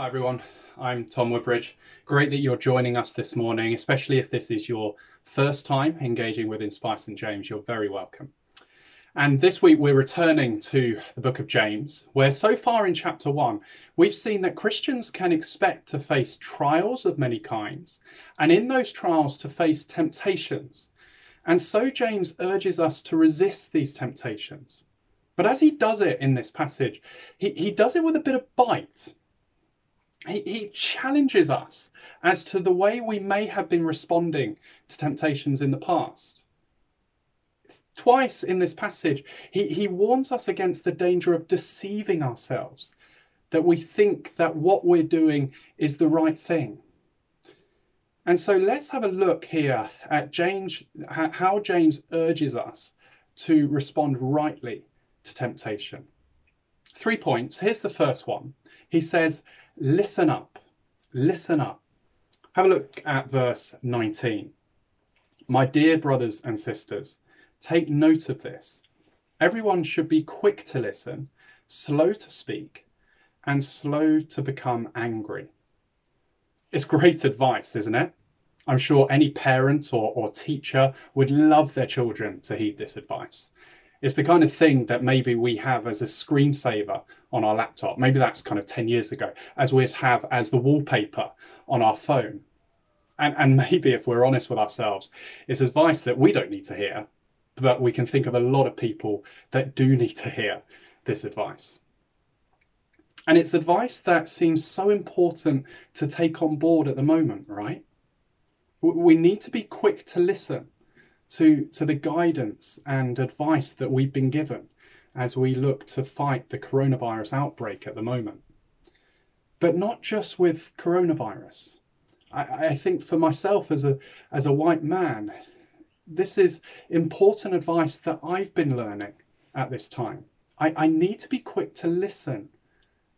Hi everyone, I'm Tom Woodbridge. Great that you're joining us this morning, especially if this is your first time engaging with Inspire St James. You're very welcome. And this week we're returning to the book of James, where so far in chapter one, we've seen that Christians can expect to face trials of many kinds, and in those trials to face temptations. And so James urges us to resist these temptations. But as he does it in this passage, he, he does it with a bit of bite he, he challenges us as to the way we may have been responding to temptations in the past. Twice in this passage, he, he warns us against the danger of deceiving ourselves, that we think that what we're doing is the right thing. And so let's have a look here at James, how James urges us to respond rightly to temptation. Three points. Here's the first one. He says, Listen up, listen up. Have a look at verse 19. My dear brothers and sisters, take note of this. Everyone should be quick to listen, slow to speak, and slow to become angry. It's great advice, isn't it? I'm sure any parent or, or teacher would love their children to heed this advice. It's the kind of thing that maybe we have as a screensaver on our laptop. Maybe that's kind of 10 years ago, as we'd have as the wallpaper on our phone. And, and maybe if we're honest with ourselves, it's advice that we don't need to hear, but we can think of a lot of people that do need to hear this advice. And it's advice that seems so important to take on board at the moment, right? We need to be quick to listen to, to the guidance and advice that we've been given as we look to fight the coronavirus outbreak at the moment. But not just with coronavirus. I, I think for myself as a, as a white man, this is important advice that I've been learning at this time. I, I need to be quick to listen,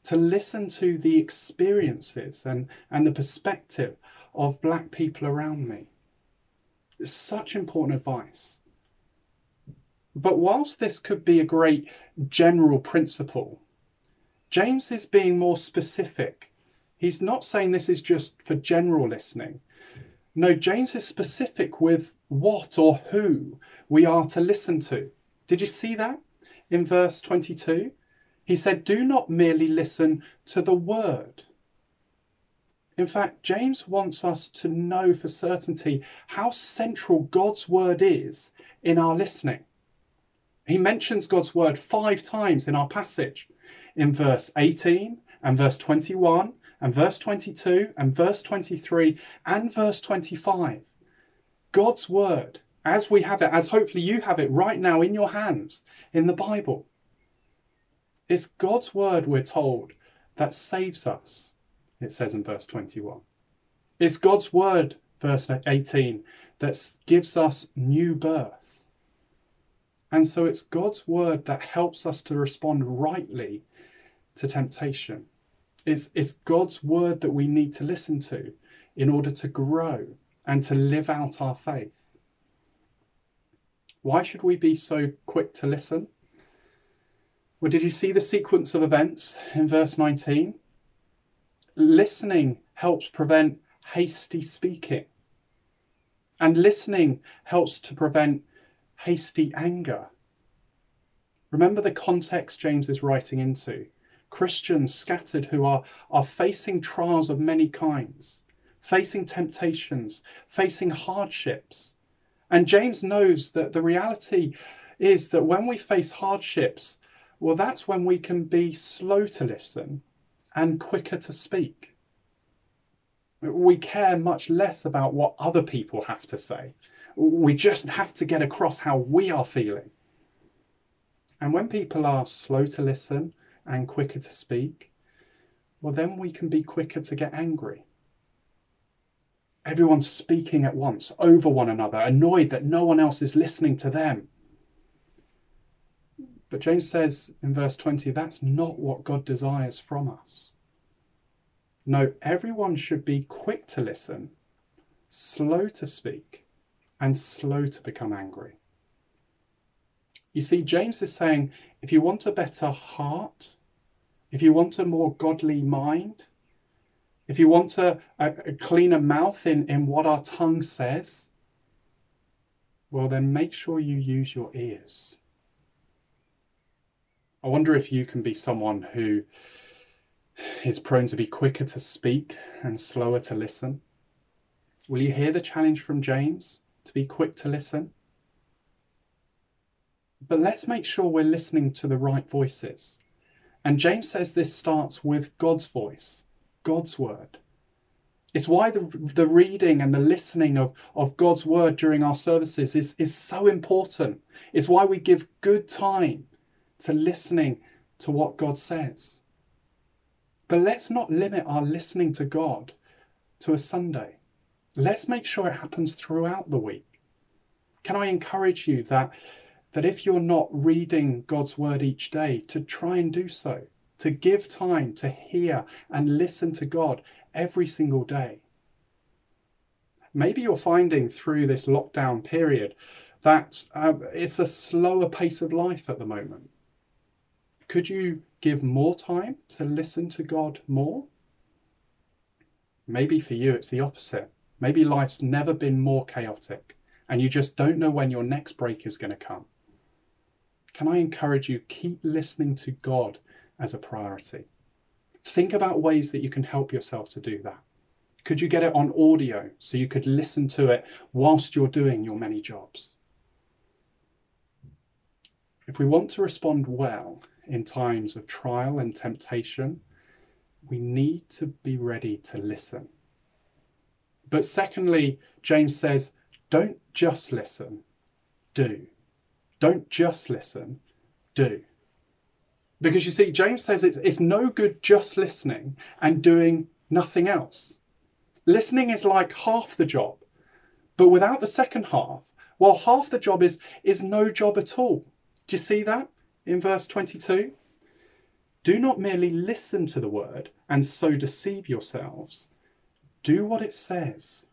to listen to the experiences and, and the perspective of black people around me such important advice. But whilst this could be a great general principle, James is being more specific. He's not saying this is just for general listening. No, James is specific with what or who we are to listen to. Did you see that in verse 22? He said, Do not merely listen to the word, in fact, James wants us to know for certainty how central God's word is in our listening. He mentions God's word five times in our passage in verse 18 and verse 21 and verse 22 and verse 23 and verse 25. God's word, as we have it, as hopefully you have it right now in your hands in the Bible, is God's word, we're told, that saves us it says in verse 21. It's God's word, verse 18, that gives us new birth. And so it's God's word that helps us to respond rightly to temptation. It's, it's God's word that we need to listen to in order to grow and to live out our faith. Why should we be so quick to listen? Well, did you see the sequence of events in verse 19? Listening helps prevent hasty speaking. And listening helps to prevent hasty anger. Remember the context James is writing into. Christians scattered who are, are facing trials of many kinds, facing temptations, facing hardships. And James knows that the reality is that when we face hardships, well, that's when we can be slow to listen and quicker to speak. We care much less about what other people have to say. We just have to get across how we are feeling. And when people are slow to listen and quicker to speak, well, then we can be quicker to get angry. Everyone's speaking at once over one another, annoyed that no one else is listening to them. But James says in verse 20, that's not what God desires from us. No, everyone should be quick to listen, slow to speak, and slow to become angry. You see, James is saying if you want a better heart, if you want a more godly mind, if you want a, a, a cleaner mouth in, in what our tongue says, well, then make sure you use your ears. I wonder if you can be someone who is prone to be quicker to speak and slower to listen. Will you hear the challenge from James to be quick to listen? But let's make sure we're listening to the right voices. And James says this starts with God's voice, God's word. It's why the, the reading and the listening of, of God's word during our services is, is so important. It's why we give good time to listening to what God says. But let's not limit our listening to God to a Sunday. Let's make sure it happens throughout the week. Can I encourage you that, that if you're not reading God's word each day, to try and do so, to give time to hear and listen to God every single day? Maybe you're finding through this lockdown period that uh, it's a slower pace of life at the moment. Could you give more time to listen to God more? Maybe for you it's the opposite. Maybe life's never been more chaotic and you just don't know when your next break is going to come. Can I encourage you keep listening to God as a priority? Think about ways that you can help yourself to do that. Could you get it on audio so you could listen to it whilst you're doing your many jobs? If we want to respond well in times of trial and temptation, we need to be ready to listen. But secondly, James says, don't just listen, do. Don't just listen, do. Because you see, James says it's, it's no good just listening and doing nothing else. Listening is like half the job, but without the second half, well, half the job is, is no job at all. Do you see that? In verse 22? Do not merely listen to the word and so deceive yourselves. Do what it says.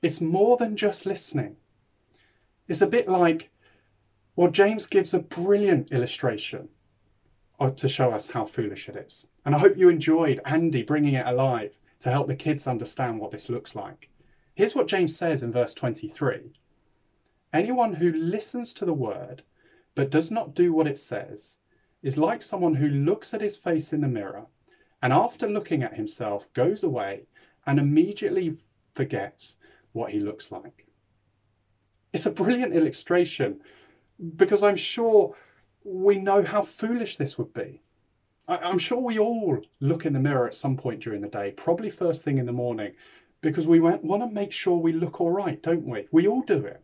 It's more than just listening. It's a bit like, well, James gives a brilliant illustration to show us how foolish it is. And I hope you enjoyed Andy bringing it alive to help the kids understand what this looks like. Here's what James says in verse 23 Anyone who listens to the word but does not do what it says is like someone who looks at his face in the mirror and after looking at himself goes away and immediately forgets what he looks like. It's a brilliant illustration because I'm sure we know how foolish this would be. I'm sure we all look in the mirror at some point during the day, probably first thing in the morning, because we want to make sure we look all right, don't we? We all do it.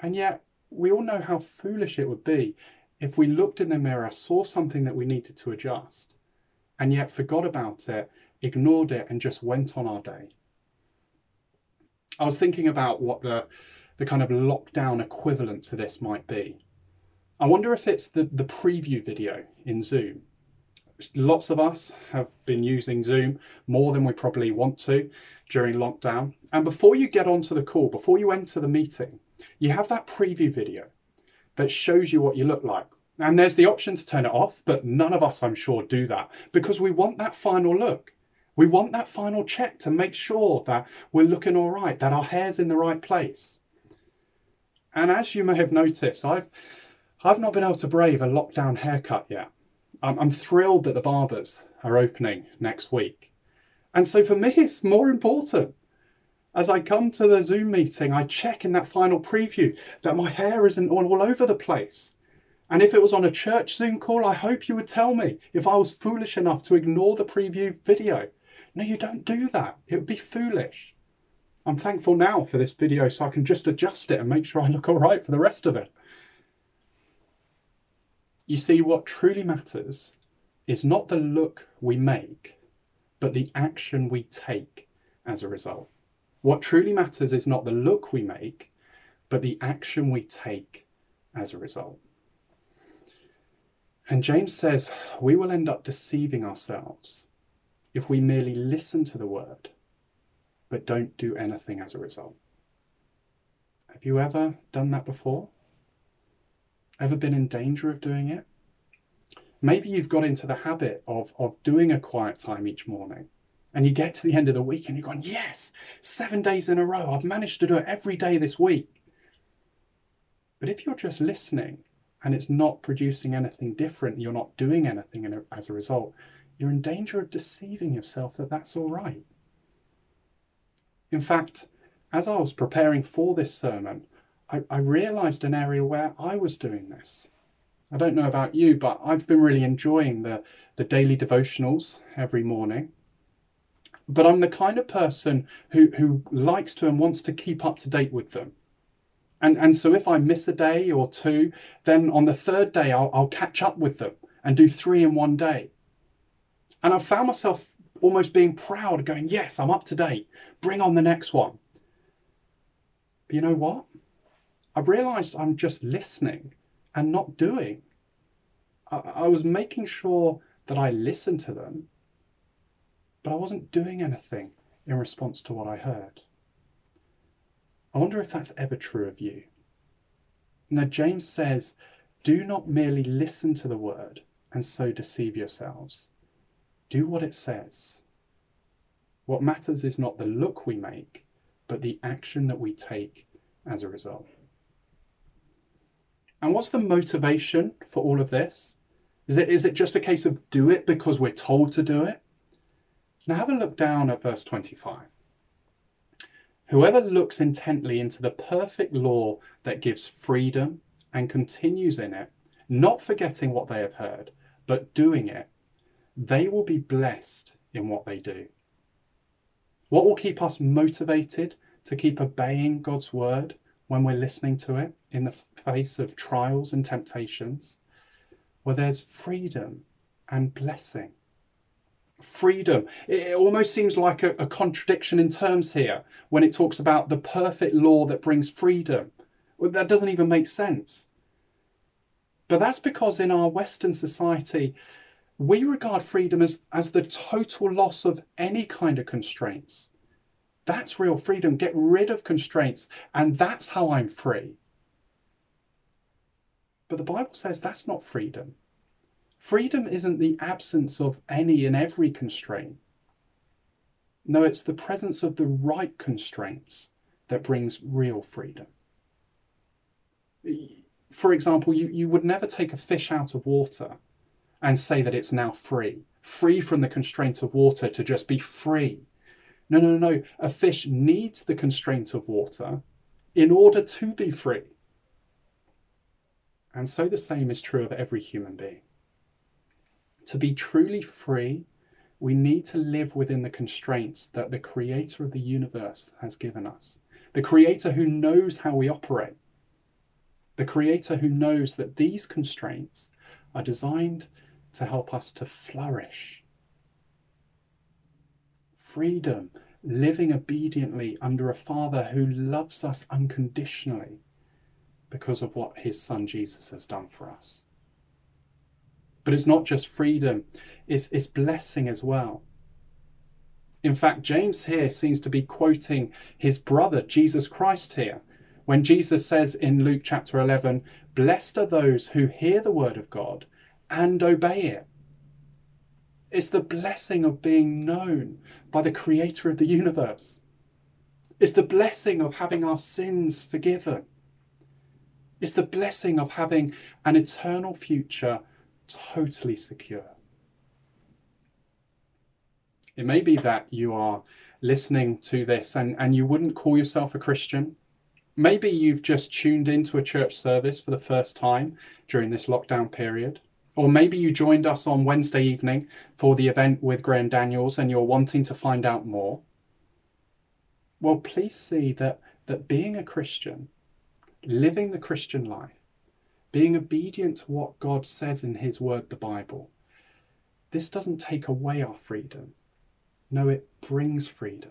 And yet, we all know how foolish it would be if we looked in the mirror, saw something that we needed to adjust, and yet forgot about it, ignored it, and just went on our day. I was thinking about what the, the kind of lockdown equivalent to this might be. I wonder if it's the, the preview video in Zoom. Lots of us have been using Zoom more than we probably want to during lockdown. And before you get onto the call, before you enter the meeting, you have that preview video that shows you what you look like. And there's the option to turn it off, but none of us, I'm sure, do that because we want that final look. We want that final check to make sure that we're looking all right, that our hair's in the right place. And as you may have noticed, I've I've not been able to brave a lockdown haircut yet. I'm, I'm thrilled that the barbers are opening next week. And so for me, it's more important as I come to the Zoom meeting, I check in that final preview that my hair isn't all over the place. And if it was on a church Zoom call, I hope you would tell me if I was foolish enough to ignore the preview video. No, you don't do that. It would be foolish. I'm thankful now for this video so I can just adjust it and make sure I look all right for the rest of it. You see, what truly matters is not the look we make, but the action we take as a result. What truly matters is not the look we make, but the action we take as a result. And James says we will end up deceiving ourselves if we merely listen to the word, but don't do anything as a result. Have you ever done that before? Ever been in danger of doing it? Maybe you've got into the habit of, of doing a quiet time each morning. And you get to the end of the week and you're going, yes, seven days in a row. I've managed to do it every day this week. But if you're just listening and it's not producing anything different, you're not doing anything as a result, you're in danger of deceiving yourself that that's all right. In fact, as I was preparing for this sermon, I, I realized an area where I was doing this. I don't know about you, but I've been really enjoying the, the daily devotionals every morning but I'm the kind of person who, who likes to and wants to keep up to date with them. And, and so if I miss a day or two, then on the third day, I'll, I'll catch up with them and do three in one day. And I've found myself almost being proud, going, Yes, I'm up to date. Bring on the next one. But you know what? I've realized I'm just listening and not doing. I, I was making sure that I listened to them but I wasn't doing anything in response to what I heard. I wonder if that's ever true of you. Now, James says, Do not merely listen to the word and so deceive yourselves. Do what it says. What matters is not the look we make, but the action that we take as a result. And what's the motivation for all of this? Is it, is it just a case of do it because we're told to do it? Now have a look down at verse 25. Whoever looks intently into the perfect law that gives freedom and continues in it, not forgetting what they have heard, but doing it, they will be blessed in what they do. What will keep us motivated to keep obeying God's word when we're listening to it in the face of trials and temptations? Well, there's freedom and blessing freedom. It almost seems like a, a, contradiction in terms here when it talks about the perfect law that brings freedom. Well, that doesn't even make sense. But that's because in our Western society, we regard freedom as, as the total loss of any kind of constraints. That's real freedom. Get rid of constraints, and that's how I'm free. But the Bible says that's not freedom. Freedom isn't the absence of any and every constraint. No, it's the presence of the right constraints that brings real freedom. For example, you, you would never take a fish out of water and say that it's now free, free from the constraint of water to just be free. No, no, no. A fish needs the constraint of water in order to be free. And so the same is true of every human being. To be truly free, we need to live within the constraints that the creator of the universe has given us. The creator who knows how we operate. The creator who knows that these constraints are designed to help us to flourish. Freedom, living obediently under a father who loves us unconditionally because of what his son Jesus has done for us. But it's not just freedom, it's, it's blessing as well. In fact, James here seems to be quoting his brother, Jesus Christ, here, when Jesus says in Luke chapter 11, Blessed are those who hear the word of God and obey it. It's the blessing of being known by the creator of the universe. It's the blessing of having our sins forgiven. It's the blessing of having an eternal future totally secure. It may be that you are listening to this and, and you wouldn't call yourself a Christian. Maybe you've just tuned into a church service for the first time during this lockdown period. Or maybe you joined us on Wednesday evening for the event with Graham Daniels and you're wanting to find out more. Well, please see that, that being a Christian, living the Christian life, being obedient to what God says in His Word, the Bible. This doesn't take away our freedom. No, it brings freedom.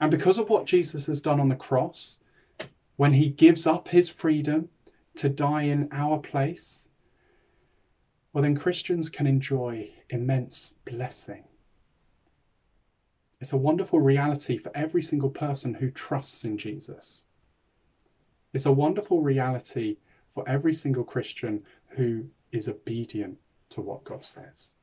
And because of what Jesus has done on the cross, when He gives up His freedom to die in our place, well, then Christians can enjoy immense blessing. It's a wonderful reality for every single person who trusts in Jesus. It's a wonderful reality for every single Christian who is obedient to what God says.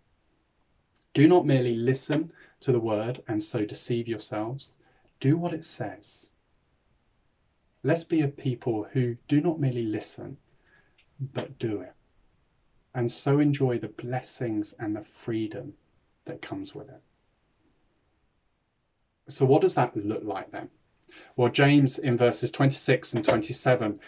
Do not merely listen to the word and so deceive yourselves. Do what it says. Let's be a people who do not merely listen, but do it. And so enjoy the blessings and the freedom that comes with it. So, what does that look like then? Well, James in verses 26 and 27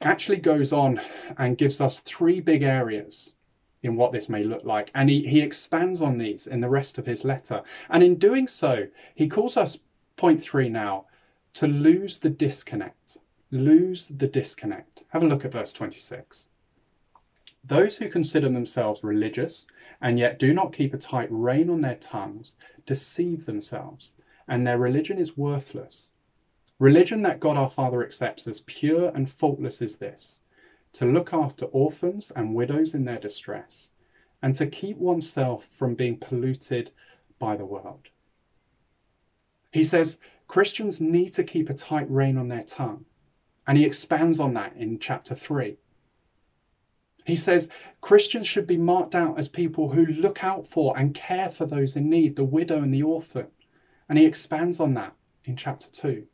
actually goes on and gives us three big areas in what this may look like. And he, he expands on these in the rest of his letter. And in doing so, he calls us, point three now, to lose the disconnect. Lose the disconnect. Have a look at verse 26. Those who consider themselves religious and yet do not keep a tight rein on their tongues deceive themselves, and their religion is worthless. Religion that God our Father accepts as pure and faultless is this to look after orphans and widows in their distress, and to keep oneself from being polluted by the world. He says Christians need to keep a tight rein on their tongue, and he expands on that in chapter 3. He says Christians should be marked out as people who look out for and care for those in need, the widow and the orphan. And he expands on that in chapter 2.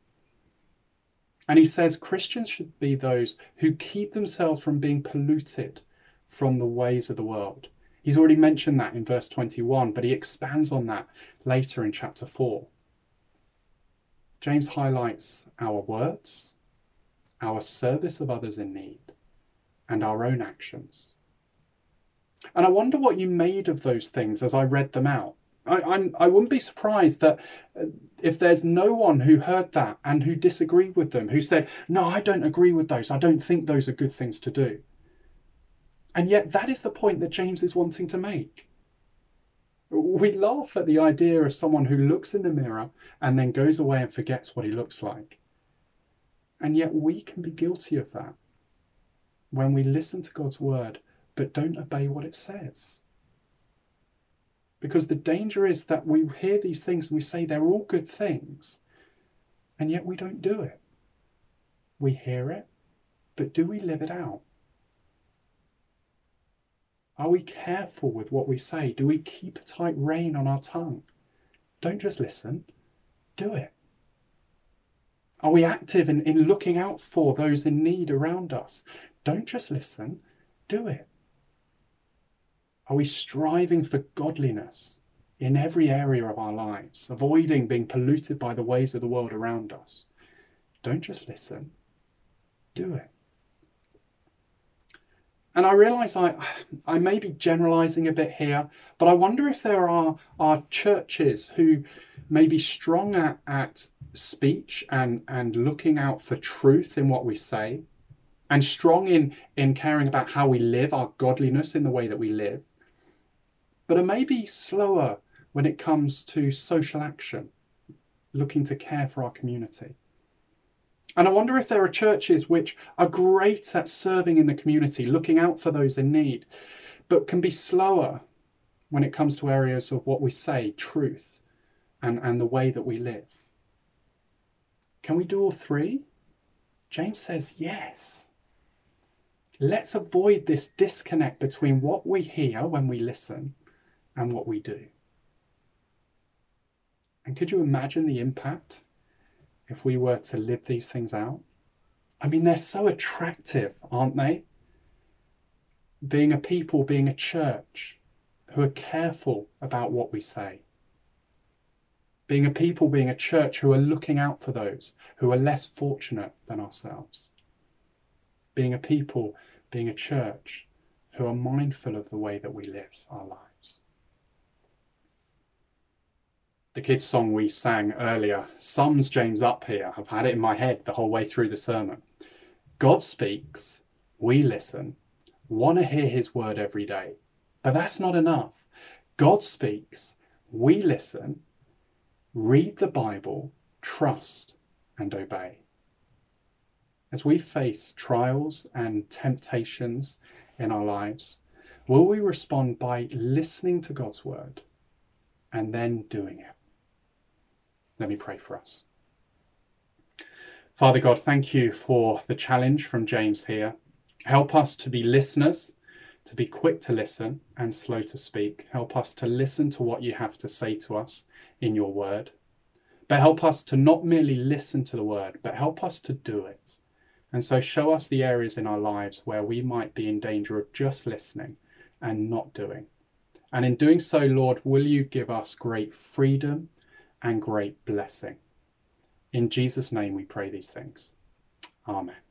And he says Christians should be those who keep themselves from being polluted from the ways of the world. He's already mentioned that in verse 21, but he expands on that later in chapter 4. James highlights our words, our service of others in need, and our own actions. And I wonder what you made of those things as I read them out. I, I'm, I wouldn't be surprised that uh, if there's no one who heard that and who disagreed with them, who said, No, I don't agree with those, I don't think those are good things to do. And yet, that is the point that James is wanting to make. We laugh at the idea of someone who looks in the mirror and then goes away and forgets what he looks like. And yet, we can be guilty of that when we listen to God's word but don't obey what it says. Because the danger is that we hear these things and we say they're all good things, and yet we don't do it. We hear it, but do we live it out? Are we careful with what we say? Do we keep a tight rein on our tongue? Don't just listen, do it. Are we active in, in looking out for those in need around us? Don't just listen, do it. Are we striving for godliness in every area of our lives, avoiding being polluted by the ways of the world around us? Don't just listen, do it. And I realize I, I may be generalizing a bit here, but I wonder if there are, are churches who may be strong at, at speech and, and looking out for truth in what we say, and strong in, in caring about how we live, our godliness in the way that we live, but are maybe slower when it comes to social action, looking to care for our community. And I wonder if there are churches which are great at serving in the community, looking out for those in need, but can be slower when it comes to areas of what we say, truth, and, and the way that we live. Can we do all three? James says yes. Let's avoid this disconnect between what we hear when we listen and what we do. And could you imagine the impact if we were to live these things out? I mean, they're so attractive, aren't they? Being a people, being a church who are careful about what we say. Being a people, being a church who are looking out for those who are less fortunate than ourselves. Being a people, being a church who are mindful of the way that we live our lives. The kids' song we sang earlier sums James up here. I've had it in my head the whole way through the sermon. God speaks, we listen, want to hear his word every day. But that's not enough. God speaks, we listen, read the Bible, trust, and obey. As we face trials and temptations in our lives, will we respond by listening to God's word and then doing it? Let me pray for us. Father God, thank you for the challenge from James here. Help us to be listeners, to be quick to listen and slow to speak. Help us to listen to what you have to say to us in your word. But help us to not merely listen to the word, but help us to do it. And so show us the areas in our lives where we might be in danger of just listening and not doing. And in doing so, Lord, will you give us great freedom and great blessing? In Jesus' name we pray these things. Amen.